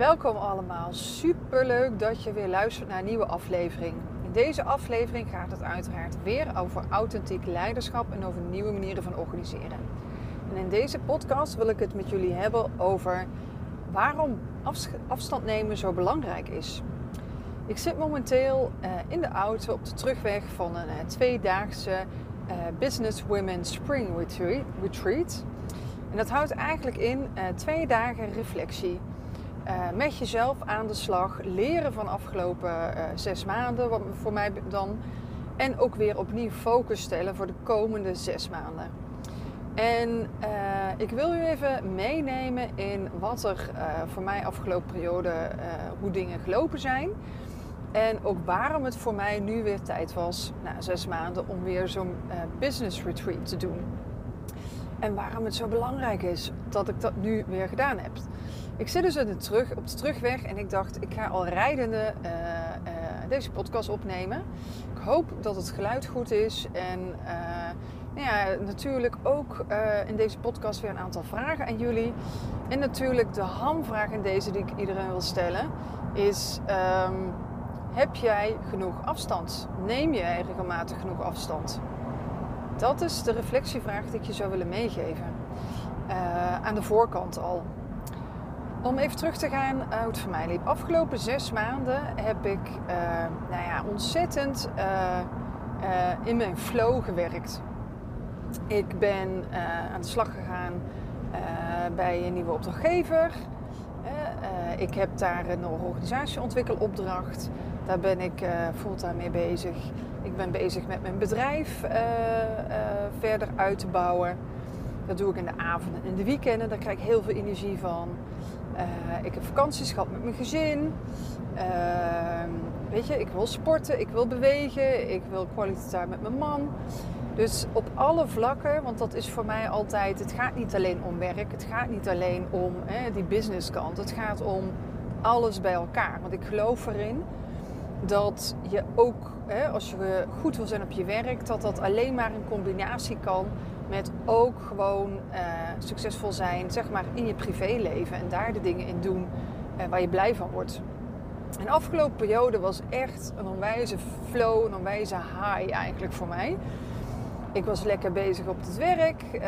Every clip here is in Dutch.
Welkom allemaal. Super leuk dat je weer luistert naar een nieuwe aflevering. In deze aflevering gaat het uiteraard weer over authentiek leiderschap en over nieuwe manieren van organiseren. En in deze podcast wil ik het met jullie hebben over waarom afstand nemen zo belangrijk is. Ik zit momenteel uh, in de auto op de terugweg van een uh, tweedaagse uh, Business Women Spring Retreat. En dat houdt eigenlijk in twee dagen reflectie. Met jezelf aan de slag, leren van afgelopen zes maanden, wat voor mij dan. En ook weer opnieuw focus stellen voor de komende zes maanden. En ik wil u even meenemen in wat er voor mij afgelopen periode, hoe dingen gelopen zijn. En ook waarom het voor mij nu weer tijd was, na zes maanden, om weer zo'n business retreat te doen. En waarom het zo belangrijk is dat ik dat nu weer gedaan heb. Ik zit dus terug, op de terugweg en ik dacht, ik ga al rijdende uh, uh, deze podcast opnemen. Ik hoop dat het geluid goed is. En nou ja, natuurlijk ook in deze podcast weer een aantal vragen aan jullie. En natuurlijk de hamvraag in deze die ik iedereen wil stellen is... Um, heb jij genoeg afstand? Neem jij regelmatig genoeg afstand? Dat is de reflectievraag die ik je zou willen meegeven. Aan de voorkant al. Om even terug te gaan uh, hoe het voor mij liep. Afgelopen zes maanden heb ik uh, nou ja, ontzettend in mijn flow gewerkt. Ik ben aan de slag gegaan bij een nieuwe opdrachtgever. ik heb daar een organisatieontwikkelopdracht. Daar ben ik fulltime mee bezig. Ik ben bezig met mijn bedrijf verder uit te bouwen. Dat doe ik in de avonden en in de weekenden. Daar krijg ik heel veel energie van. Ik heb vakanties gehad met mijn gezin. Ehm, weet je, ik wil sporten, ik wil bewegen, ik wil time met mijn man. Dus op alle vlakken, want dat is voor mij altijd, het gaat niet alleen om werk, het gaat niet alleen om hè, die businesskant, het gaat om alles bij elkaar. Want ik geloof erin dat je ook, hè, als je goed wil zijn op je werk, dat dat alleen maar een combinatie kan met ook gewoon uh, succesvol zijn, zeg maar, in je privéleven en daar de dingen in doen uh, waar je blij van wordt. En de afgelopen periode was echt een onwijze flow, een onwijze high eigenlijk voor mij. Ik was lekker bezig op het werk, uh,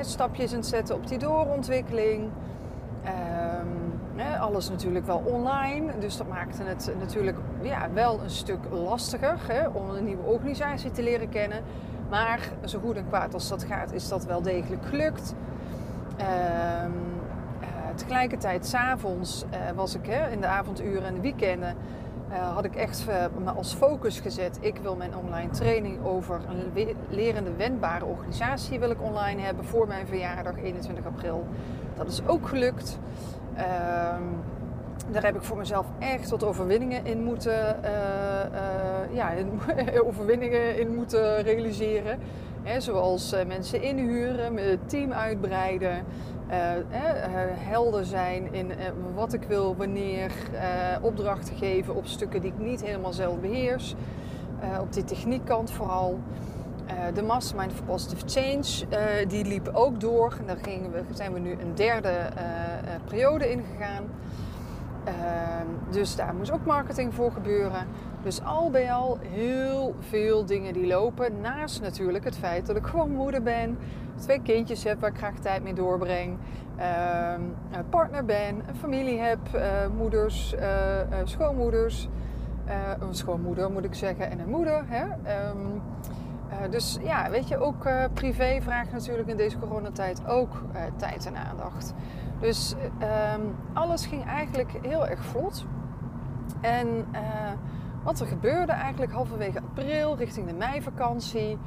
stapjes aan het zetten op die doorontwikkeling. Ehm, alles natuurlijk wel online, dus dat maakte het natuurlijk ja, wel een stuk lastiger hè, om een nieuwe organisatie te leren kennen. Maar zo goed en kwaad als dat gaat, is dat wel degelijk gelukt. Uh, uh, tegelijkertijd, s'avonds uh, was ik hè, in de avonduren en de weekenden, eh, had ik echt me als focus gezet. Ik wil mijn online training over een lerende wendbare organisatie wil ik online hebben voor mijn verjaardag 21 april. Dat is ook gelukt. Daar heb ik voor mezelf echt wat overwinningen in moeten, uh, uh, ja, overwinningen in moeten realiseren. zoals uh, mensen inhuren, mijn team uitbreiden, helder zijn in wat ik wil, wanneer, opdrachten geven op stukken die ik niet helemaal zelf beheers. op die techniekkant vooral. De Mastermind for Positive Change, die liep ook door. En daar gingen we, zijn we nu een derde periode ingegaan. Ehm, dus daar moest ook marketing voor gebeuren. Dus al bij al heel veel dingen die lopen. Naast natuurlijk het feit dat ik gewoon moeder ben. Twee kindjes heb waar ik graag tijd mee doorbreng. Ehm, een partner ben. Een familie heb. moeders, schoonmoeders. een schoonmoeder moet ik zeggen. En een moeder. Hè? Uh, dus ja, weet je, ook privé vraagt natuurlijk in deze coronatijd ook tijd en aandacht. Dus um, alles ging eigenlijk heel erg vlot. En wat er gebeurde eigenlijk halverwege april, richting de meivakantie.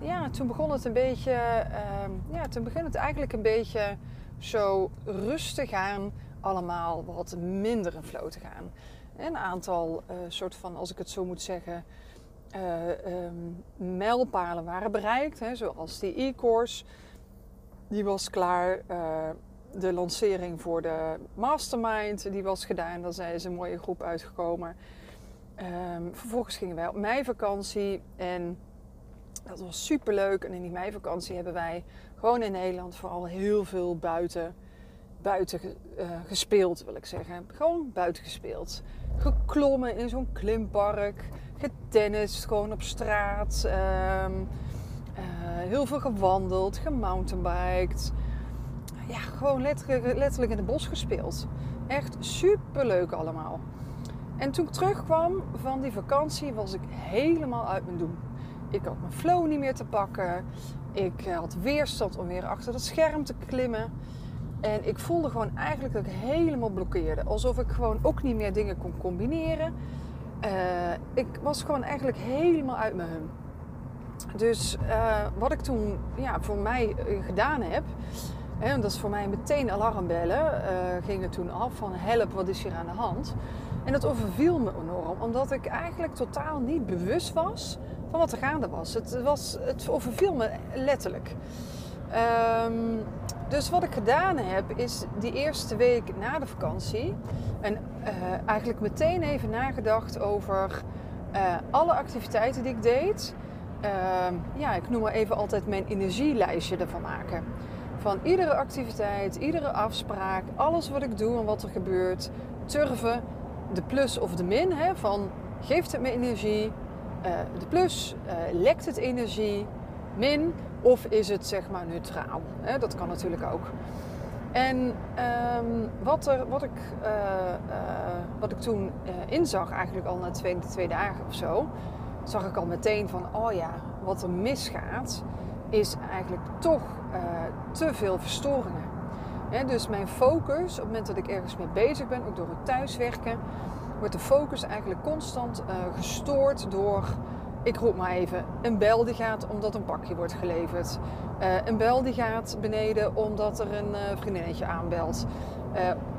ja, toen begon het een beetje, ehm, ja, toen begon het eigenlijk een beetje zo rustig aan allemaal wat minder in flow te gaan. Een aantal soort van, als ik het zo moet zeggen, um, mijlpalen waren bereikt. Hè, zoals die e-course. Die was klaar. De lancering voor de mastermind, die was gedaan. Daar is een mooie groep uitgekomen. Um, vervolgens gingen wij op meivakantie. En dat was super leuk. En in die meivakantie hebben wij gewoon in Nederland vooral heel veel buiten buiten uh, gespeeld, wil ik zeggen. Gewoon buiten gespeeld. Geklommen in zo'n klimpark. Getennist, gewoon op straat. Ehm, eh, heel veel gewandeld, gemountainbiked. Ja, gewoon letterlijk, letterlijk in het bos gespeeld. Echt super leuk allemaal. En toen ik terugkwam van die vakantie was ik helemaal uit mijn doen. Ik had mijn flow niet meer te pakken. Ik eh, had weerstand om weer achter dat scherm te klimmen. En ik voelde gewoon eigenlijk dat ik helemaal blokkeerde. Alsof ik gewoon ook niet meer dingen kon combineren. Uh, ik was gewoon eigenlijk helemaal uit mijn hum. Dus uh, wat ik toen ja, voor mij gedaan heb, dat is voor mij meteen alarmbellen, uh, ging er toen af van help, wat is hier aan de hand? En dat overviel me enorm, omdat ik eigenlijk totaal niet bewust was van wat er gaande was. Het, was, het overviel me letterlijk. Um, dus wat ik gedaan heb, is die eerste week na de vakantie... en uh, eigenlijk meteen even nagedacht over uh, alle activiteiten die ik deed... Uh, ja, ik noem maar even altijd mijn energielijstje ervan maken. Van iedere activiteit, iedere afspraak, alles wat ik doe en wat er gebeurt, turven de plus of de min. Hè, van geeft het me energie? Uh, de plus, uh, lekt het energie? Min, of is het zeg maar neutraal? Hè, dat kan natuurlijk ook. En um, wat, er, wat, ik, uh, wat ik toen inzag, eigenlijk al na twee, twee dagen of zo, zag ik al meteen van, oh ja, wat er misgaat, is eigenlijk toch te veel verstoringen dus mijn focus, op het moment dat ik ergens mee bezig ben, ook door het thuiswerken, wordt de focus eigenlijk constant uh, gestoord door, ik roep maar even, een bel die gaat omdat een pakje wordt geleverd. Uh, een bel die gaat beneden omdat er een uh, vriendinnetje aanbelt.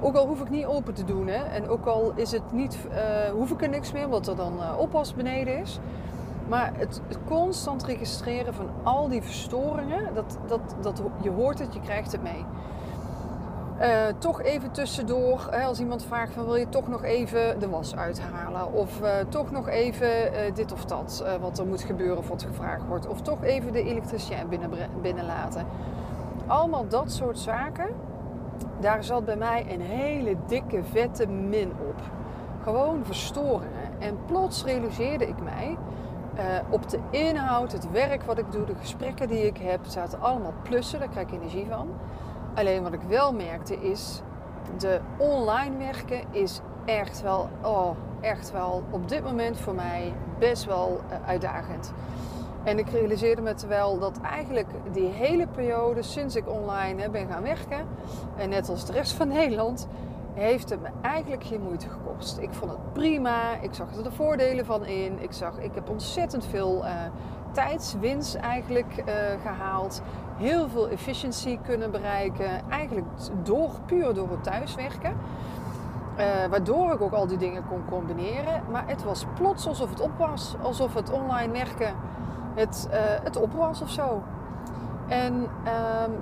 ook al hoef ik niet open te doen hè, en ook al is het niet, hoef ik er niks meer omdat er dan oppas beneden is. Maar het, constant registreren van al die verstoringen, dat, dat, dat, je hoort het, je krijgt het mee. Uh, toch even tussendoor, hè, als iemand vraagt van wil je toch nog even de was uithalen? Of uh, toch nog even uh, dit of dat, wat er moet gebeuren of wat gevraagd wordt. Of toch even de elektricien binnen, binnenlaten. Allemaal dat soort zaken. Daar zat bij mij een hele dikke, vette min op. Gewoon verstoringen. En plots realiseerde ik mij, op de inhoud, het werk wat ik doe, de gesprekken die ik heb, zaten allemaal plussen, daar krijg ik energie van. Alleen wat ik wel merkte is, de online werken is echt wel, oh, echt wel op dit moment voor mij best wel uh, uitdagend. En ik realiseerde me terwijl dat eigenlijk die hele periode sinds ik online hè, ben gaan werken, en net als de rest van Nederland, heeft het me eigenlijk geen moeite gekost. Ik vond het prima, ik zag er de voordelen van in, ik, zag, ik heb ontzettend veel uh, tijdswinst eigenlijk uh, gehaald heel veel efficiëntie kunnen bereiken. Eigenlijk door, puur door het thuiswerken. Uh, waardoor ik ook al die dingen kon combineren. Maar het was plots alsof het op was. Alsof het online werken het, het op was of zo. En uh,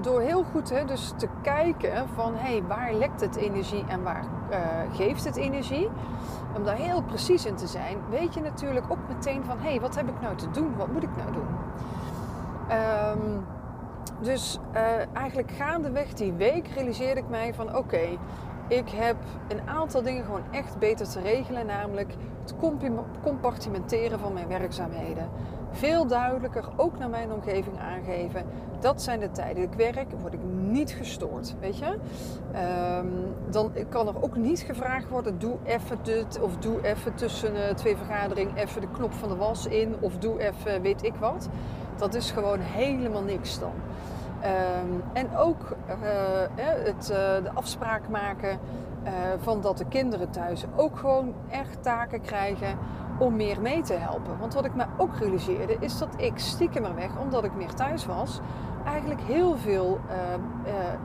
door heel goed hè, dus te kijken van hey, waar lekt het energie en waar uh, geeft het energie. Om daar heel precies in te zijn, weet je natuurlijk ook meteen van hey, wat heb ik nou te doen? Wat moet ik nou doen? Um, dus uh, eigenlijk gaandeweg die week realiseerde ik mij van oké, ik heb een aantal dingen gewoon echt beter te regelen. Namelijk het compartimenteren van mijn werkzaamheden. Veel duidelijker, ook naar mijn omgeving aangeven. Dat zijn de tijden ik werk, word ik niet gestoord, weet je. Um, dan kan er ook niet gevraagd worden, doe even dit of doe even tussen uh, twee vergaderingen even de knop van de was in of doe even weet ik wat. Dat is gewoon helemaal niks dan. Um, en ook uh, het, uh, de afspraak maken van dat de kinderen thuis ook gewoon echt taken krijgen om meer mee te helpen. Want wat ik me ook realiseerde is dat ik stiekem er weg, omdat ik meer thuis was, eigenlijk heel veel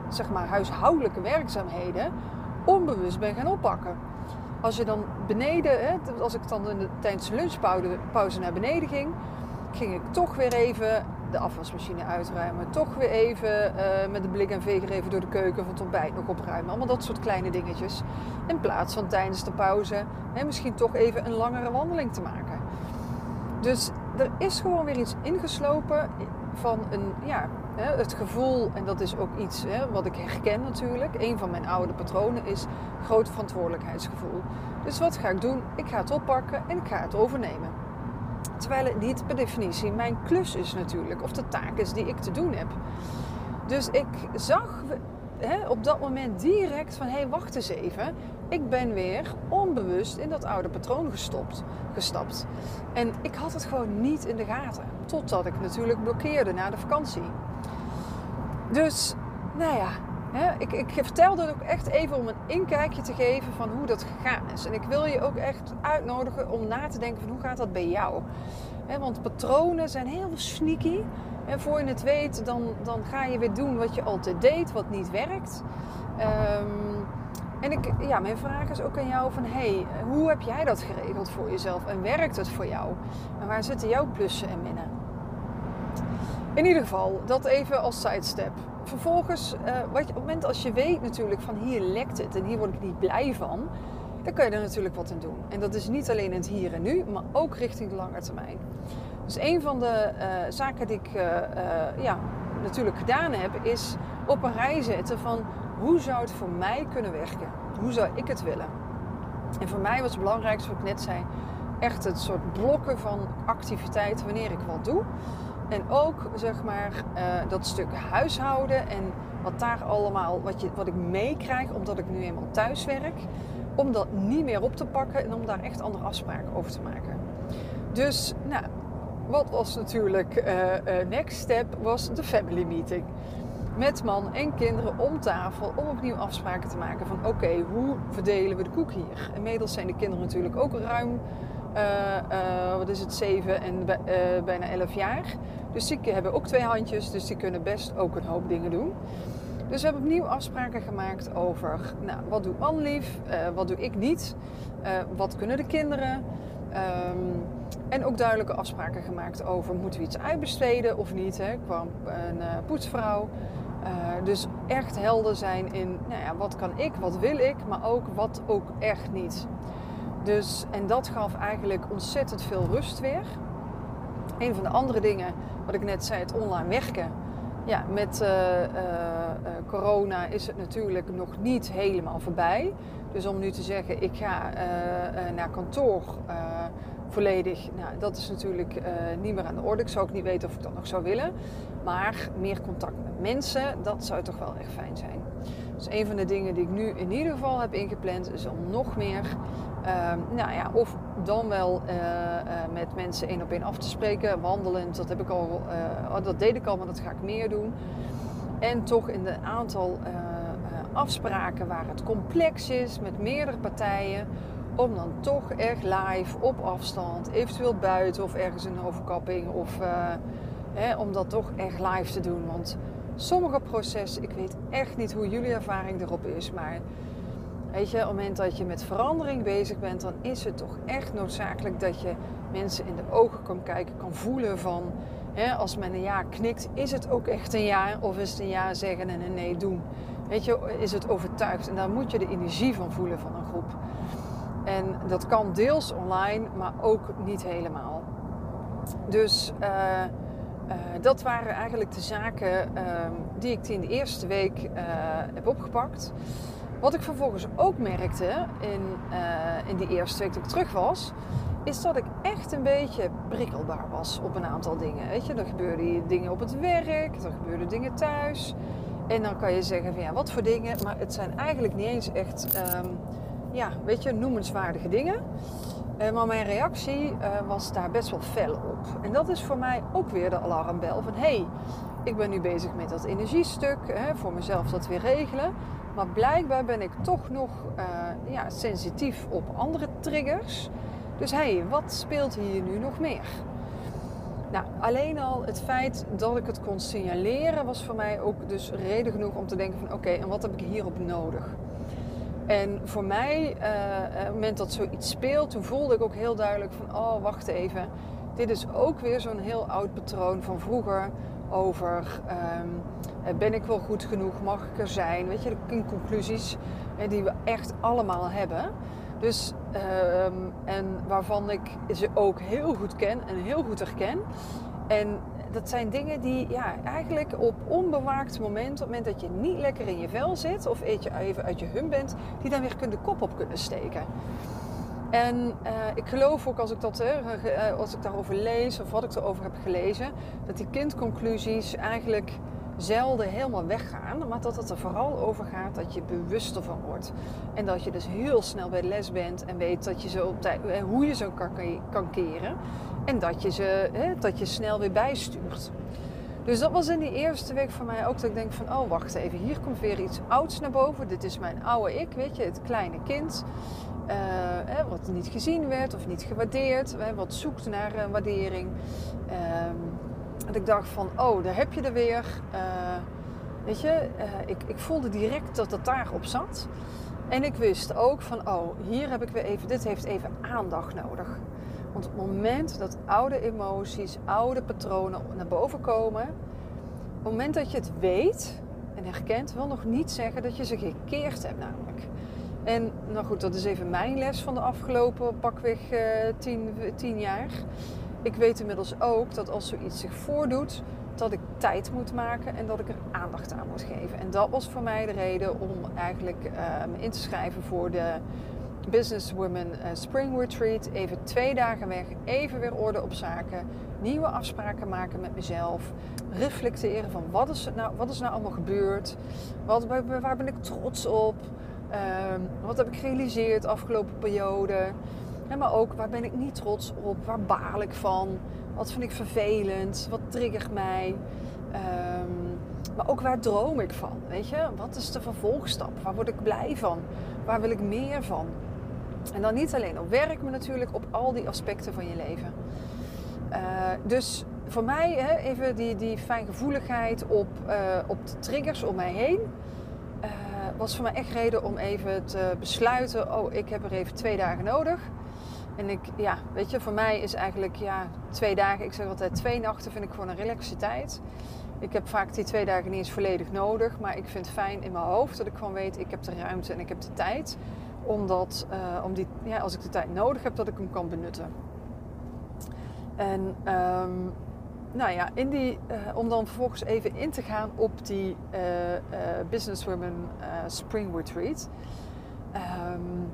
zeg maar huishoudelijke werkzaamheden onbewust ben gaan oppakken. Als je dan beneden, hè, als ik dan in de, tijdens de lunchpauze naar beneden ging, ging ik toch weer even de afwasmachine uitruimen. Toch weer even uh, met de blik en veger even door de keuken van het ontbijt nog opruimen. Allemaal dat soort kleine dingetjes. In plaats van tijdens de pauze hè, misschien toch even een langere wandeling te maken. Dus er is gewoon weer iets ingeslopen van een, ja, het gevoel, en dat is ook iets wat ik herken natuurlijk. Een van mijn oude patronen is groot verantwoordelijkheidsgevoel. Dus wat ga ik doen? Ik ga het oppakken en ik ga het overnemen. Terwijl het niet per definitie mijn klus is natuurlijk, of de taak is die ik te doen heb. Dus ik zag hè, op dat moment direct van hé, hey, wacht eens even. Ik ben weer onbewust in dat oude patroon gestopt, gestapt. En ik had het gewoon niet in de gaten. Totdat ik natuurlijk blokkeerde na de vakantie. Dus, nou ja, ik, ik vertel dit ook echt even om een inkijkje te geven van hoe dat gegaan is. En ik wil je ook echt uitnodigen om na te denken van hoe gaat dat bij jou? Want patronen zijn heel sneaky. En voor je het weet, dan, dan ga je weer doen wat je altijd deed, wat niet werkt. Um, en ik, ja, mijn vraag is ook aan jou van, hey, hoe heb jij dat geregeld voor jezelf? En werkt het voor jou? En waar zitten jouw plussen en minnen? In ieder geval, dat even als sidestep. Vervolgens, uh, wat op het moment als je weet natuurlijk van hier lekt het en hier word ik niet blij van, dan kun je er natuurlijk wat aan doen. En dat is niet alleen in het hier en nu, maar ook richting de lange termijn. Dus een van de uh, zaken die ik uh, ja, natuurlijk gedaan heb, is op een rij zetten van hoe zou het voor mij kunnen werken? Hoe zou ik het willen? En voor mij was het belangrijkste, wat ik net zei, echt het soort blokken van activiteiten wanneer ik wat doe. En ook zeg maar uh, dat stuk huishouden en wat daar allemaal, wat, je, wat ik meekrijg omdat ik nu eenmaal thuis werk. Om dat niet meer op te pakken en om daar echt andere afspraken over te maken. Dus, nou, wat was natuurlijk uh, next step, was de family meeting met man en kinderen om tafel om opnieuw afspraken te maken van oké, hoe verdelen we de koek hier? Inmiddels zijn de kinderen natuurlijk ook ruim, wat is het, 7 en bijna 11 jaar. Dus die hebben ook twee handjes, dus die kunnen best ook een hoop dingen doen. Dus we hebben opnieuw afspraken gemaakt over nou, wat doet man lief, wat doe ik niet, wat kunnen de kinderen. Um, en ook duidelijke afspraken gemaakt over moeten we iets uitbesteden of niet. Hè. kwam een poetsvrouw. Uh, dus echt helder zijn in nou ja, wat kan ik, wat wil ik, maar ook wat ook echt niet. Dus, en dat gaf eigenlijk ontzettend veel rust weer. Een van de andere dingen, wat ik net zei, het online werken. Ja, met uh, uh, corona is het natuurlijk nog niet helemaal voorbij. Dus om nu te zeggen, ik ga naar kantoor volledig, nou, dat is natuurlijk niet meer aan de orde. Ik zou ook niet weten of ik dat nog zou willen. Maar meer contact met mensen, dat zou toch wel echt fijn zijn. Dus een van de dingen die ik nu in ieder geval heb ingepland, is om nog meer, uh, nou ja, of dan wel uh, uh, met mensen één op één af te spreken, wandelend. Dat heb ik al, uh, dat deed ik al, maar dat ga ik meer doen. En toch in de aantal afspraken waar het complex is met meerdere partijen, om dan toch echt live op afstand, eventueel buiten of ergens in een overkapping of Hè, om dat toch echt live te doen. Want sommige processen, ik weet echt niet hoe jullie ervaring erop is, maar weet je, op het moment dat je met verandering bezig bent, dan is het toch echt noodzakelijk dat je mensen in de ogen kan kijken, kan voelen van, hè, als men een ja knikt, is het ook echt een ja of is het een ja zeggen en een nee doen? Weet je, is het overtuigd? En daar moet je de energie van voelen van een groep. En dat kan deels online, maar ook niet helemaal. Dus uh, uh, dat waren eigenlijk de zaken uh, die ik in de eerste week uh, heb opgepakt. Wat ik vervolgens ook merkte in, eh, in die eerste week dat ik terug was, is dat ik echt een beetje prikkelbaar was op een aantal dingen. Weet je, er gebeurden dingen op het werk, er gebeurden dingen thuis. En dan kan je zeggen van ja, wat voor dingen, maar het zijn eigenlijk niet eens echt, um, ja, weet je, noemenswaardige dingen. Maar mijn reactie uh, was daar best wel fel op. En dat is voor mij ook weer de alarmbel van... hé, hey, ik ben nu bezig met dat energiestuk, hè, voor mezelf dat weer regelen. Maar blijkbaar ben ik toch nog uh, ja, sensitief op andere triggers. Dus hé, hey, wat speelt hier nu nog meer? Nou, alleen al het feit dat ik het kon signaleren was voor mij ook dus reden genoeg om te denken van... oké, en wat heb ik hierop nodig? En voor mij, uh, op het moment dat zoiets speelt, toen voelde ik ook heel duidelijk van, oh wacht even, dit is ook weer zo'n heel oud patroon van vroeger over, um, ben ik wel goed genoeg, mag ik er zijn, weet je, de conclusies die we echt allemaal hebben. Dus, um, en waarvan ik ze ook heel goed ken en heel goed herken. En dat zijn dingen die ja, eigenlijk op onbewaakt moment, op het moment dat je niet lekker in je vel zit of eet je even uit je hum bent, die dan weer de kop op kunnen steken. En uh, ik geloof ook als ik, dat, uh, als ik daarover lees of wat ik erover heb gelezen, dat die kindconclusies eigenlijk zelden helemaal weggaan, maar dat het er vooral over gaat dat je bewuster van wordt. En dat je dus heel snel bij de les bent en weet dat je zo op tijd, hoe je zo kan, kan keren. En dat je ze hè, dat je snel weer bijstuurt. Dus dat was in die eerste week voor mij ook dat ik denk van, oh wacht even, hier komt weer iets ouds naar boven. Dit is mijn oude ik, weet je, het kleine kind. Hè, wat niet gezien werd of niet gewaardeerd, wat zoekt naar uh, waardering. Uh, dat ik dacht van, oh, daar heb je er weer. Uh, weet je, ik, ik voelde direct dat het daarop zat. En ik wist ook van, oh, hier heb ik weer even, dit heeft even aandacht nodig. Want op het moment dat oude emoties, oude patronen naar boven komen, op het moment dat je het weet en herkent, wil nog niet zeggen dat je ze gekeerd hebt namelijk. En nou goed, dat is even mijn les van de afgelopen pakweg uh, tien, tien jaar. Ik weet inmiddels ook dat als zoiets zich voordoet, dat ik tijd moet maken en dat ik er aandacht aan moet geven. En dat was voor mij de reden om eigenlijk uh, me in te schrijven voor de Businesswoman uh, Spring Retreat. Even twee dagen weg, even weer orde op zaken, nieuwe afspraken maken met mezelf, reflecteren van wat is, nou, wat is nou allemaal gebeurd, wat, waar ben ik trots op, um, wat heb ik gerealiseerd afgelopen periode. Maar ook waar ben ik niet trots op, waar baal ik van, wat vind ik vervelend, wat triggert mij. Um, maar ook waar droom ik van? Weet je, wat is de vervolgstap? Waar word ik blij van? Waar wil ik meer van? En dan niet alleen op werk, maar natuurlijk op al die aspecten van je leven. Uh, dus voor mij hè, even die, die fijngevoeligheid op, uh, op de triggers om mij heen. Uh, was voor mij echt reden om even te besluiten: oh, ik heb er even twee dagen nodig. En ik, ja, weet je, voor mij is eigenlijk ja, twee dagen, ik zeg altijd twee nachten, vind ik gewoon een relaxe tijd. Ik heb vaak die twee dagen niet eens volledig nodig, maar ik vind het fijn in mijn hoofd dat ik gewoon weet: ik heb de ruimte en ik heb de tijd omdat uh, om die, ja, als ik de tijd nodig heb, dat ik hem kan benutten. En um, nou ja, in die, uh, om dan vervolgens even in te gaan op die uh, Businesswomen Spring Retreat. Um,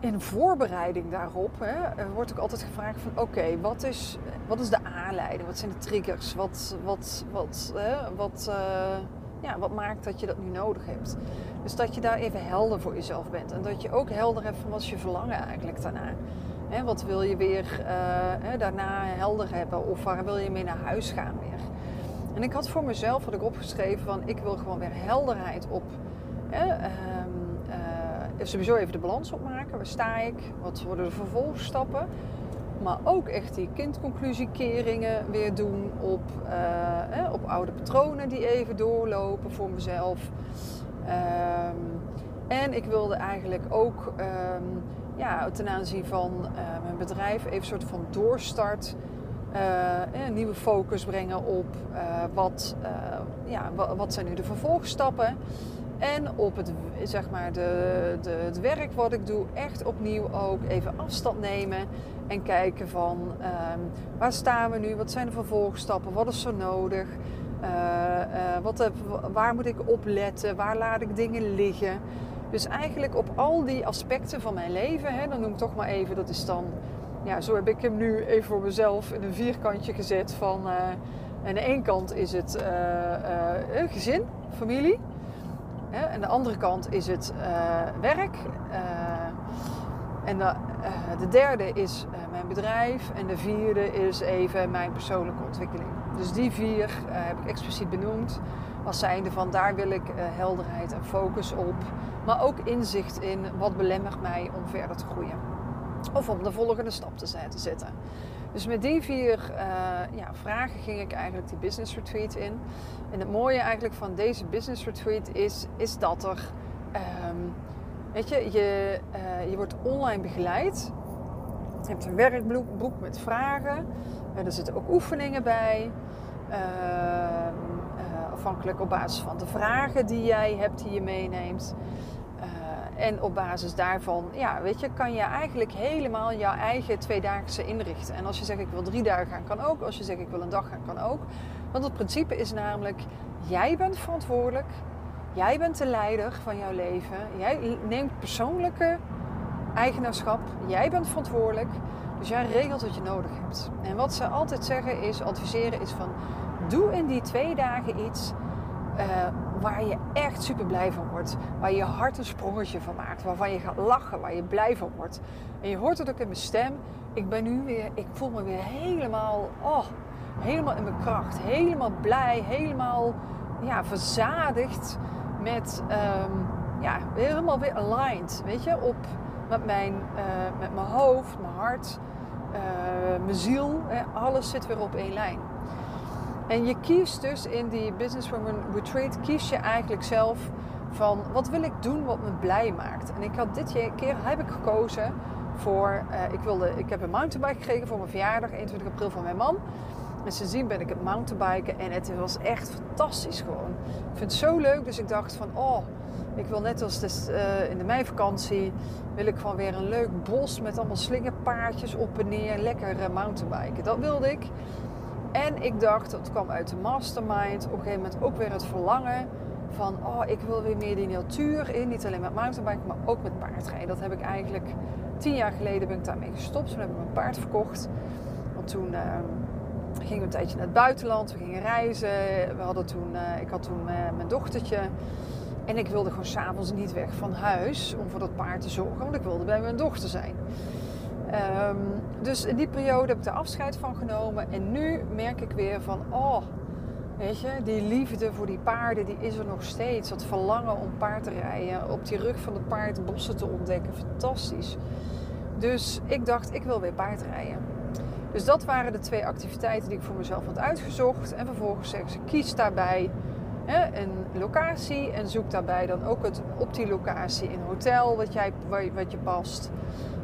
in voorbereiding daarop hè, wordt ook altijd gevraagd van oké, wat, is, wat is de aanleiding? Wat zijn de triggers? Wat, wat, wat, wat, ja, wat maakt dat je dat nu nodig hebt? Dus dat je daar even helder voor jezelf bent. En dat je ook helder hebt van wat je verlangen eigenlijk daarna. He, wat wil je weer uh, daarna helder hebben? Of waar wil je mee naar huis gaan weer? En ik had voor mezelf had ik opgeschreven van ik wil gewoon weer helderheid op. Hè, uh, sowieso even de balans opmaken. Waar sta ik? Wat worden de vervolgstappen? Maar ook echt die kindconclusiekeringen weer doen op, uh, op oude patronen die even doorlopen voor mezelf. Um, en ik wilde eigenlijk ook um, ja, ten aanzien van uh, mijn bedrijf even een soort van doorstart. Uh, een nieuwe focus brengen op wat, ja, wat zijn nu de vervolgstappen. En op het, zeg maar de, de, het werk wat ik doe, echt opnieuw ook even afstand nemen. En kijken van um, waar staan we nu, wat zijn de vervolgstappen, wat is er nodig. Uh, uh, wat heb, waar moet ik op letten? Waar laat ik dingen liggen? Dus eigenlijk op al die aspecten van mijn leven, hè, dan noem ik toch maar even, dat is dan, ja, zo heb ik hem nu even voor mezelf in een vierkantje gezet van, uh, aan de ene kant is het gezin, familie. Hè, en de andere kant is het werk. en de, de, derde is mijn bedrijf. En de vierde is even mijn persoonlijke ontwikkeling. Dus die vier heb ik expliciet benoemd als zijnde van daar wil ik helderheid en focus op. Maar ook inzicht in wat belemmert mij om verder te groeien. Of om de volgende stap te zetten. Dus met die vier uh, ja, vragen ging ik eigenlijk die business retreat in. En het mooie eigenlijk van deze business retreat is, is dat er... Um, weet je, je, je wordt online begeleid. Je hebt een werkboek met vragen. er zitten ook oefeningen bij. Ehm, eh, afhankelijk op basis van de vragen die jij hebt, die je meeneemt. Eh, En op basis daarvan, ja, weet je, kan je eigenlijk helemaal jouw eigen tweedaagse inrichten. En als je zegt ik wil drie dagen gaan, kan ook. Als je zegt ik wil een dag gaan, kan ook. Want het principe is namelijk, jij bent verantwoordelijk. Jij bent de leider van jouw leven. Jij neemt persoonlijke eigenaarschap. Jij bent verantwoordelijk. Dus jij regelt wat je nodig hebt. En wat ze altijd zeggen is, adviseren is van, doe in die twee dagen iets uh, waar je echt super blij van wordt. Waar je hart een sprongetje van maakt. Waarvan je gaat lachen, waar je blij van wordt. En je hoort het ook in mijn stem. Ik ben nu weer, ik voel me weer helemaal, oh, helemaal in mijn kracht. Helemaal blij, helemaal ja, verzadigd met, um, ja, helemaal weer aligned. Weet je, op, met mijn, uh, met mijn hoofd, mijn hart, uh, mijn ziel. Hè, alles zit weer op één lijn. En je kiest dus in die Businesswoman Retreat, kies je eigenlijk zelf van wat wil ik doen wat me blij maakt. En ik had dit keer heb ik gekozen voor, uh, ik, wilde, ik heb een mountainbike gekregen voor mijn verjaardag, 21 april van mijn man. En sindsdien ben ik het mountainbiken en het was echt fantastisch gewoon. Ik vind het zo leuk, dus ik dacht van, oh, ik wil net als uh, in de meivakantie, wil ik gewoon weer een leuk bos met allemaal slingerpaardjes op en neer, lekker uh, mountainbiken. Dat wilde ik. En ik dacht, het kwam uit de mastermind, op een gegeven moment ook weer het verlangen van, oh, ik wil weer meer die natuur in. Niet alleen met mountainbiken, maar ook met paardrijden. Dat heb ik eigenlijk tien jaar geleden ben ik daarmee gestopt. Toen heb ik mijn paard verkocht. Want toen uh, gingen we een tijdje naar het buitenland, we gingen reizen. We hadden toen, uh, ik had toen uh, mijn dochtertje. En ik wilde gewoon s'avonds niet weg van huis om voor dat paard te zorgen, want ik wilde bij mijn dochter zijn. Um, dus in die periode heb ik er afscheid van genomen. En nu merk ik weer van, oh, weet je, die liefde voor die paarden, die is er nog steeds. Dat verlangen om paard te rijden, op die rug van het paard bossen te ontdekken. Fantastisch. Dus ik dacht, ik wil weer paardrijden. Dus dat waren de twee activiteiten die ik voor mezelf had uitgezocht. En vervolgens zeggen ze, kies daarbij een locatie en zoek daarbij dan ook het, op die locatie een hotel wat, jij, wat je past.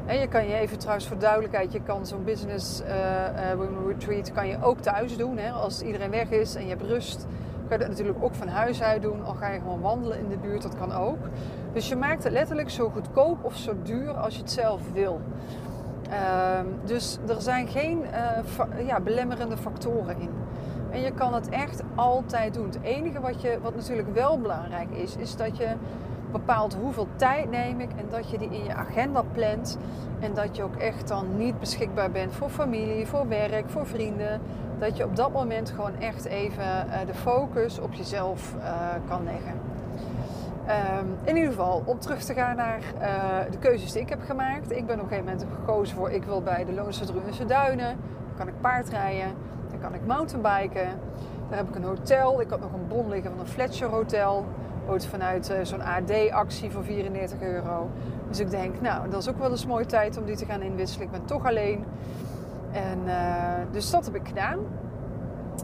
En je kan je even trouwens voor duidelijkheid, je kan zo'n business uh, retreat kan je ook thuis doen. Hè? Als iedereen weg is en je hebt rust, kan je dat natuurlijk ook van huis uit doen. Al ga je gewoon wandelen in de buurt, dat kan ook. Dus je maakt het letterlijk zo goedkoop of zo duur als je het zelf wil. Uh, dus er zijn geen uh, ja, belemmerende factoren in. En je kan het echt altijd doen. Het enige wat, je, wat natuurlijk wel belangrijk is, is dat je bepaalt hoeveel tijd neem ik en dat je die in je agenda plant. En dat je ook echt dan niet beschikbaar bent voor familie, voor werk, voor vrienden. Dat je op dat moment gewoon echt even uh, de focus op jezelf uh, kan leggen. Um, in ieder geval, om terug te gaan naar uh, de keuzes die ik heb gemaakt. Ik ben op een gegeven moment gekozen voor, ik wil bij de Loonse Duinen. Dan kan ik paardrijden, dan kan ik mountainbiken. Daar heb ik een hotel. Ik had nog een bon liggen van een Fletcher Hotel ooit vanuit uh, zo'n AD-actie voor 34 euro. Dus ik denk, nou, dat is ook wel eens mooie tijd om die te gaan inwisselen. Ik ben toch alleen. En uh, dus dat heb ik gedaan.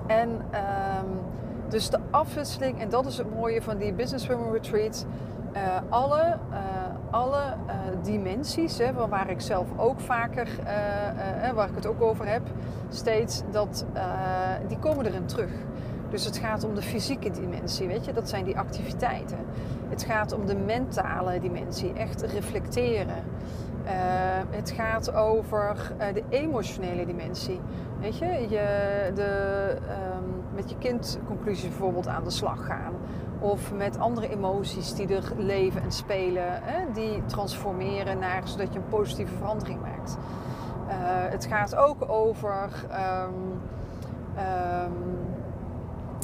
En um, dus de afwisseling, en dat is het mooie van die Business Women Retreat. Uh, alle, alle dimensies, hè, waar ik zelf ook vaker, waar ik het ook over heb, steeds, dat, die komen erin terug. Dus het gaat om de fysieke dimensie, weet je, dat zijn die activiteiten. Het gaat om de mentale dimensie, echt reflecteren. Uh, het gaat over uh, de emotionele dimensie. Weet je, je de, um, met je kind conclusies bijvoorbeeld aan de slag gaan. Of met andere emoties die er leven en spelen, hè, die transformeren naar zodat je een positieve verandering maakt. Uh, het gaat ook over um, um,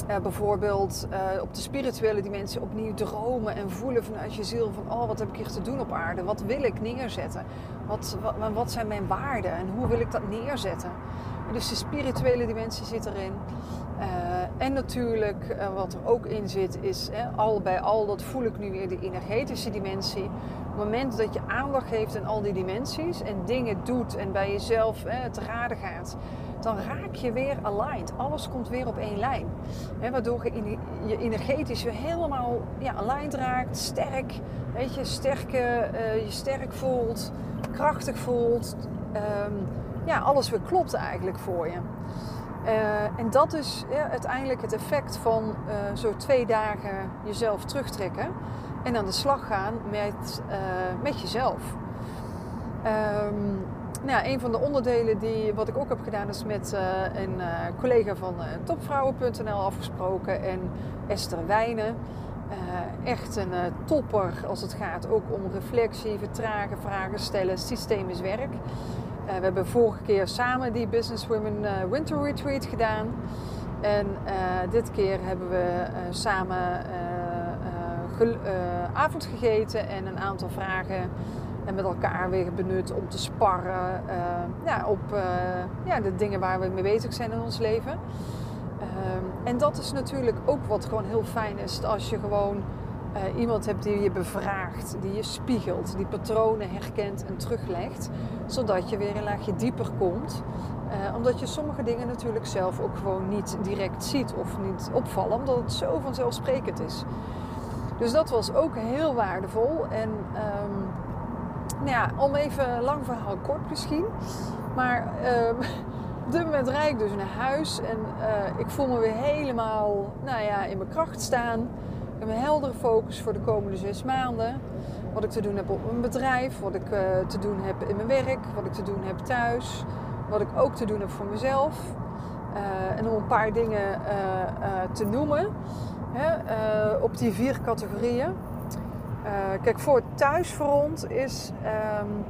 uh, bijvoorbeeld uh, op de spirituele dimensie opnieuw dromen en voelen vanuit je ziel van oh wat heb ik hier te doen op aarde? Wat wil ik neerzetten? Wat, wat, wat zijn mijn waarden en hoe wil ik dat neerzetten? En dus de spirituele dimensie zit erin. Uh, en natuurlijk wat er ook in zit is al bij al, dat voel ik nu weer, de energetische dimensie. Op het moment dat je aandacht geeft aan al die dimensies en dingen doet en bij jezelf te raden gaat dan raak je weer aligned. Alles komt weer op één lijn. Waardoor je, je energetisch weer helemaal ja, aligned raakt, sterk, weet je, sterke, uh, je sterk voelt, krachtig voelt. Um, ja, alles weer klopt eigenlijk voor je. en dat is ja, uiteindelijk het effect van zo twee dagen jezelf terugtrekken en aan de slag gaan met, met jezelf. Um, nou een van de onderdelen die, wat ik ook heb gedaan is met uh, een uh, collega van uh, topvrouwen.nl afgesproken en Esther Wijnen. echt een topper als het gaat ook om reflectie, vertragen, vragen stellen, systemisch werk. we hebben vorige keer samen die Business Women Winter Retreat gedaan. En dit keer hebben we samen avond gegeten en een aantal vragen en met elkaar weer benut om te sparren uh, ja, op uh, ja, de dingen waar we mee bezig zijn in ons leven. Ehm, en dat is natuurlijk ook wat gewoon heel fijn is als je gewoon uh, iemand hebt die je bevraagt, die je spiegelt, die patronen herkent en teruglegt, zodat je weer een laagje dieper komt. omdat je sommige dingen natuurlijk zelf ook gewoon niet direct ziet of niet opvallen, omdat het zo vanzelfsprekend is. Dus dat was ook heel waardevol. En um, nou ja, om even lang verhaal kort misschien. Maar uh, op dit moment rijd ik dus naar huis en uh, ik voel me weer helemaal nou ja, in mijn kracht staan. Ik heb een heldere focus voor de komende zes maanden. Wat ik te doen heb op mijn bedrijf, wat ik uh, te doen heb in mijn werk, wat ik te doen heb thuis, wat ik ook te doen heb voor mezelf. Uh, en om een paar dingen te noemen hè, op die vier categorieën. Uh, kijk, voor het thuisfront is um,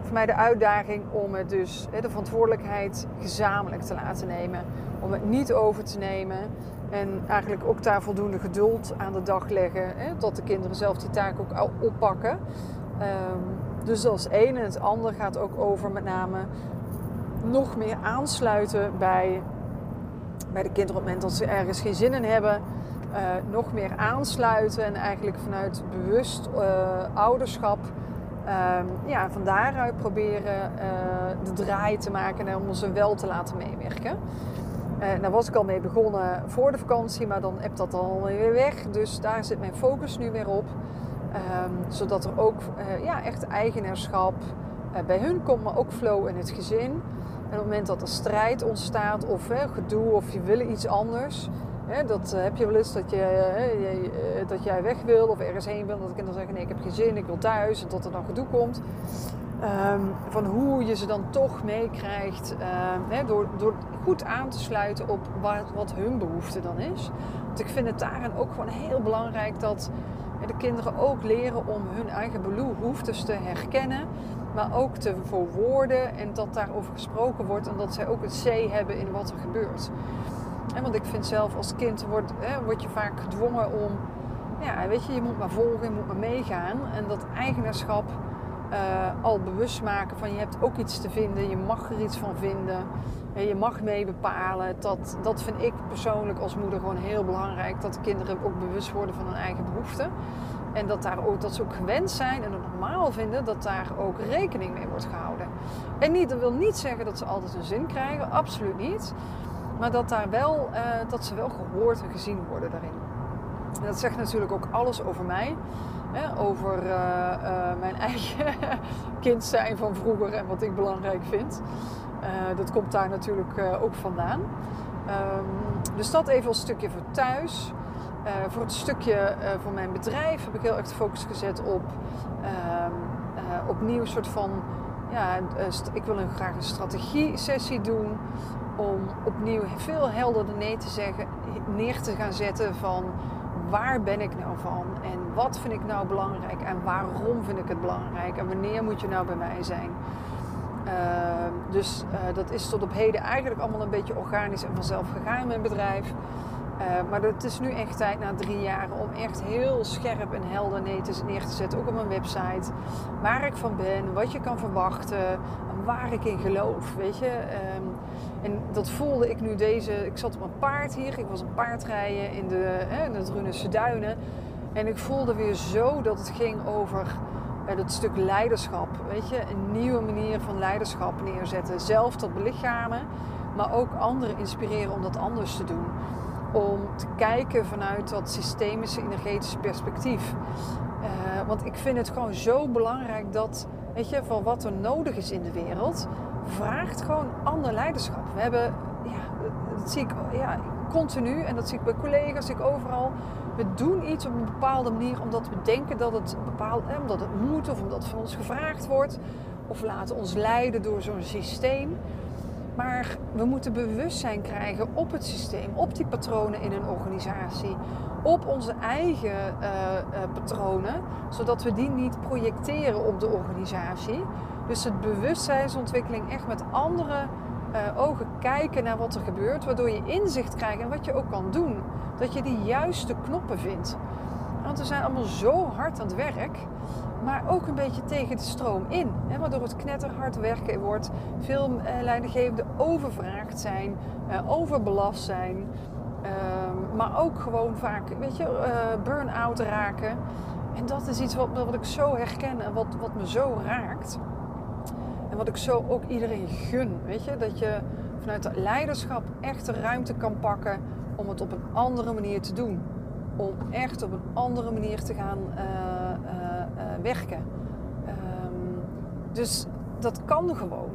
voor mij de uitdaging om het dus de verantwoordelijkheid gezamenlijk te laten nemen. Om het niet over te nemen. En eigenlijk ook daar voldoende geduld aan de dag leggen. Tot de kinderen zelf die taak ook oppakken. Um, dus dat is één. En het andere gaat ook over met name nog meer aansluiten bij, bij de kinderen op het moment dat ze ergens geen zin in hebben uh, nog meer aansluiten en eigenlijk vanuit bewust uh, ouderschap um, ja, van daaruit proberen uh, de draai te maken en om ze wel te laten meewerken. daar was ik al mee begonnen voor de vakantie, maar dan heb dat al weer weg. Dus daar zit mijn focus nu weer op. Um, zodat er ook ja, echt eigenaarschap bij hun komt, maar ook flow in het gezin. En op het moment dat er strijd ontstaat of gedoe of je wil iets anders, dat eh, heb je wel eens dat, je, uh, dat jij weg wil of ergens heen wil. Dat de kinderen zeggen: nee, ik heb geen zin, ik wil thuis. En dat er dan gedoe komt. Um, van hoe je ze dan toch meekrijgt uh, door, door goed aan te sluiten op wat, wat hun behoefte dan is. Want ik vind het daarin ook gewoon heel belangrijk dat de kinderen ook leren om hun eigen behoeftes te herkennen, maar ook te verwoorden en dat daarover gesproken wordt en dat zij ook het C hebben in wat er gebeurt want ik vind zelf als kind wordt, word je vaak gedwongen om, ja, weet je, je moet maar volgen, je moet maar meegaan. En dat eigenaarschap uh, al bewust maken van je hebt ook iets te vinden, je mag er iets van vinden. En je mag mee bepalen. Dat, dat vind ik persoonlijk als moeder gewoon heel belangrijk. Dat de kinderen ook bewust worden van hun eigen behoeften. En dat, daar ook, dat ze ook gewend zijn en het normaal vinden dat daar ook rekening mee wordt gehouden. En niet, dat wil niet zeggen dat ze altijd een zin krijgen, absoluut niet. Maar dat, daar wel, uh, dat ze wel gehoord en gezien worden daarin. En dat zegt natuurlijk ook alles over mij. Hè, over uh, uh, mijn eigen kind zijn van vroeger en wat ik belangrijk vind. dat komt daar natuurlijk ook vandaan. Um, dus dat even als stukje voor thuis. voor het stukje voor mijn bedrijf heb ik heel erg de focus gezet op ehm, opnieuw een soort van ja, ik wil een, graag een strategie-sessie doen om opnieuw veel helderder nee te zeggen, neer te gaan zetten van waar ben ik nou van en wat vind ik nou belangrijk en waarom vind ik het belangrijk en wanneer moet je nou bij mij zijn. Ehm, dus uh, dat is tot op heden eigenlijk allemaal een beetje organisch en vanzelf gegaan in mijn bedrijf. Uh, maar het is nu echt tijd na drie jaar om echt heel scherp en helder neer te zetten, ook op mijn website. Waar ik van ben, wat je kan verwachten, en waar ik in geloof. Weet je, um, en dat voelde ik nu deze. Ik zat op een paard hier. Ik was een paardrijden in de, hè, in de Drunense duinen. En ik voelde weer zo dat het ging over uh, dat stuk leiderschap. Weet je, een nieuwe manier van leiderschap neerzetten. Zelf tot belichamen, maar ook anderen inspireren om dat anders te doen. Om te kijken vanuit dat systemische, energetische perspectief. Uh, want ik vind het gewoon zo belangrijk dat, weet je, van wat er nodig is in de wereld vraagt gewoon ander leiderschap. We hebben ja, dat zie ik ja, continu en dat zie ik bij collega's, zie ik overal. We doen iets op een bepaalde manier omdat we denken dat het, bepaald, eh, omdat het moet of omdat het van ons gevraagd wordt. Of laten ons leiden door zo'n systeem. Maar we moeten bewustzijn krijgen op het systeem, op die patronen in een organisatie, op onze eigen uh, uh, patronen, zodat we die niet projecteren op de organisatie. Dus het bewustzijnsontwikkeling echt met andere uh, ogen kijken naar wat er gebeurt, waardoor je inzicht krijgt en wat je ook kan doen. Dat je die juiste knoppen vindt. Want we zijn allemaal zo hard aan het werk, maar ook een beetje tegen de stroom in. Hè, waardoor het knetterhard werken wordt. Veel uh, leidinggevenden overvraagd zijn, uh, overbelast zijn. Uh, maar ook gewoon vaak, weet je, uh, burn-out raken. En dat is iets wat, wat ik zo herken en wat, wat me zo raakt. En wat ik zo ook iedereen gun. Weet je, dat je vanuit het leiderschap echt de ruimte kan pakken om het op een andere manier te doen. Om echt op een andere manier te gaan uh, uh, uh, werken. Um, dus dat kan gewoon.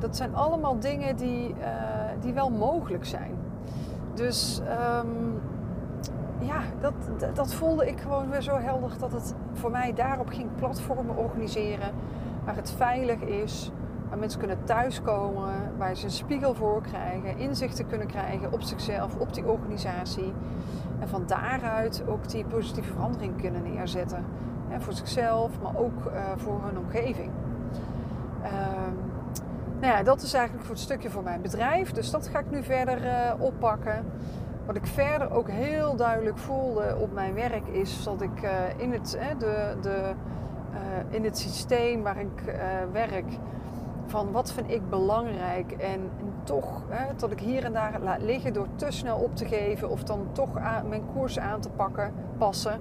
dat zijn allemaal dingen die, die wel mogelijk zijn. Dus um, ja, dat, dat, dat, voelde ik gewoon weer zo helder dat het voor mij daarop ging platformen organiseren waar het veilig is, waar mensen kunnen thuiskomen, waar ze een spiegel voor krijgen, inzichten kunnen krijgen op zichzelf, op die organisatie. En van daaruit ook die positieve verandering kunnen neerzetten. Hè, voor zichzelf, maar ook uh, voor hun omgeving. Uh, nou ja, dat is eigenlijk voor het stukje voor mijn bedrijf. Dus dat ga ik nu verder uh, oppakken. Wat ik verder ook heel duidelijk voelde op mijn werk is dat ik uh, in het, de, de in het systeem waar ik werk. Van wat vind ik belangrijk en, toch dat ik hier en daar laat liggen door te snel op te geven of dan toch aan, mijn koers aan te pakken, passen.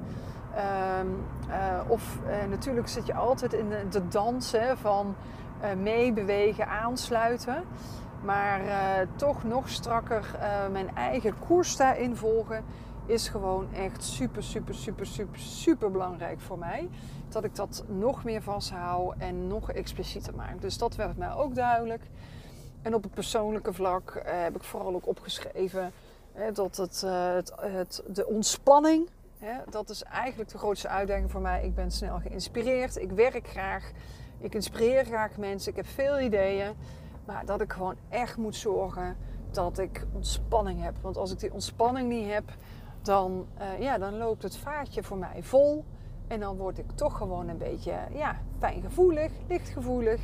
Uh, of natuurlijk zit je altijd in de, de dans van meebewegen, aansluiten. Maar toch nog strakker mijn eigen koers daarin volgen is gewoon echt super, super, super, super, super belangrijk voor mij dat ik dat nog meer vasthoud en nog explicieter maak. Dus dat werd mij ook duidelijk. En op het persoonlijke vlak eh, heb ik vooral ook opgeschreven dat het, uh, het, het, de ontspanning, dat is eigenlijk de grootste uitdaging voor mij. Ik ben snel geïnspireerd, ik werk graag, ik inspireer graag mensen, ik heb veel ideeën. Maar dat ik gewoon echt moet zorgen dat ik ontspanning heb. Want als ik die ontspanning niet heb, dan, uh, ja, dan loopt het vaatje voor mij vol. En dan word ik toch gewoon een beetje ja, fijngevoelig, lichtgevoelig.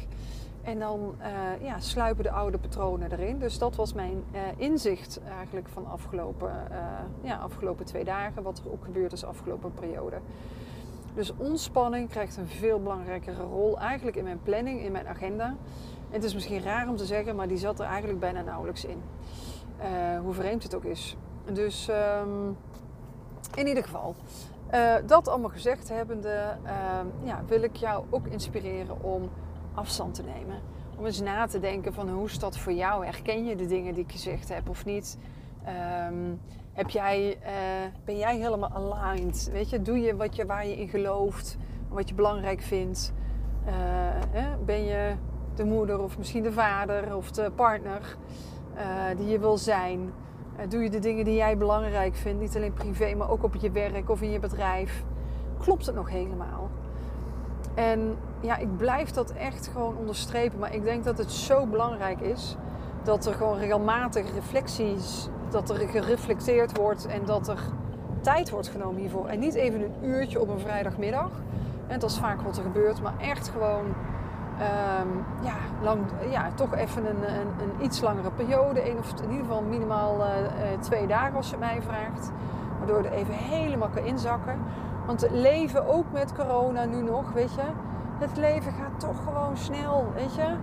En dan uh, ja, sluipen de oude patronen erin. Dus dat was mijn uh, inzicht eigenlijk van afgelopen, ja, afgelopen twee dagen. Wat er ook gebeurd is afgelopen periode. Dus ontspanning krijgt een veel belangrijkere rol eigenlijk in mijn planning, in mijn agenda. En het is misschien raar om te zeggen, maar die zat er eigenlijk bijna nauwelijks in. hoe vreemd het ook is. Dus um, in ieder geval, uh, dat allemaal gezegd hebbende, uh, ja, wil ik jou ook inspireren om afstand te nemen. Om eens na te denken van hoe is dat voor jou? Herken je de dingen die ik gezegd heb of niet? Um, heb jij, uh, ben jij helemaal aligned? Weet je, doe je, wat je waar je in gelooft, wat je belangrijk vindt? ben je de moeder of misschien de vader of de partner die je wil zijn? Eh, doe je de dingen die jij belangrijk vindt, niet alleen privé, maar ook op je werk of in je bedrijf? Klopt het nog helemaal? En ja, ik blijf dat echt gewoon onderstrepen, maar ik denk dat het zo belangrijk is dat er gewoon regelmatig reflecties, dat er gereflecteerd wordt en dat er tijd wordt genomen hiervoor. En niet even een uurtje op een vrijdagmiddag. En dat is vaak wat er gebeurt, maar echt gewoon Um, ja, lang, ja, toch even een, een, een, iets langere periode. In ieder geval minimaal uh, twee dagen als je mij vraagt. Waardoor je er even helemaal kan inzakken. Want het leven ook met corona nu nog, weet je. Het leven gaat toch gewoon snel, weet je.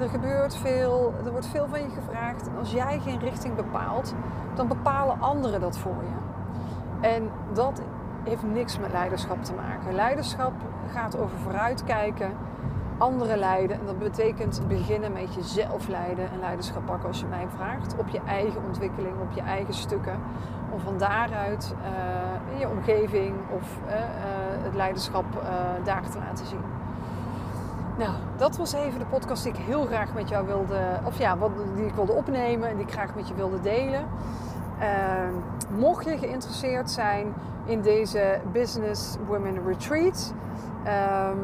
Er gebeurt veel, er wordt veel van je gevraagd. En als jij geen richting bepaalt, dan bepalen anderen dat voor je. En dat heeft niks met leiderschap te maken. Leiderschap gaat over vooruitkijken anderen leiden. En dat betekent beginnen met jezelf leiden en leiderschap pakken als je mij vraagt. Op je eigen ontwikkeling, op je eigen stukken. Om van daaruit uh, in je omgeving of uh, uh, het leiderschap daar te laten zien. Nou, dat was even de podcast die ik heel graag met jou wilde, of ja, wat, die ik wilde opnemen en die ik graag met je wilde delen. Ehm, mocht je geïnteresseerd zijn in deze Business Women Retreat, ehm,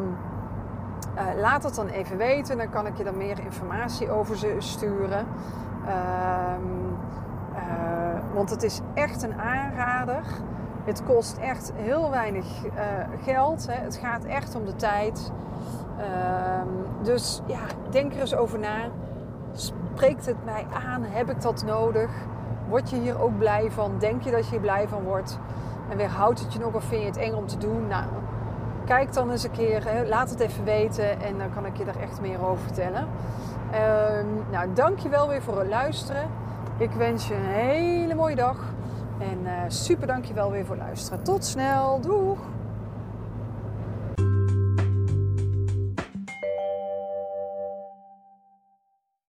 eh, laat het dan even weten. Dan kan ik je dan meer informatie over ze sturen. Ehm, eh, want het is echt een aanrader. Het kost echt heel weinig uh, geld. Hè. Het gaat echt om de tijd. dus ja, denk er eens over na. Spreekt het mij aan? Heb ik dat nodig? Word je hier ook blij van? Denk je dat je hier blij van wordt? En weer houdt het je nog of vind je het eng om te doen? Nou, kijk dan eens een keer. Laat het even weten en dan kan ik je er echt meer over vertellen. Um, nou, dankjewel weer voor het luisteren. Ik wens je een hele mooie dag. En uh, super dankjewel weer voor het luisteren. Tot snel. Doeg!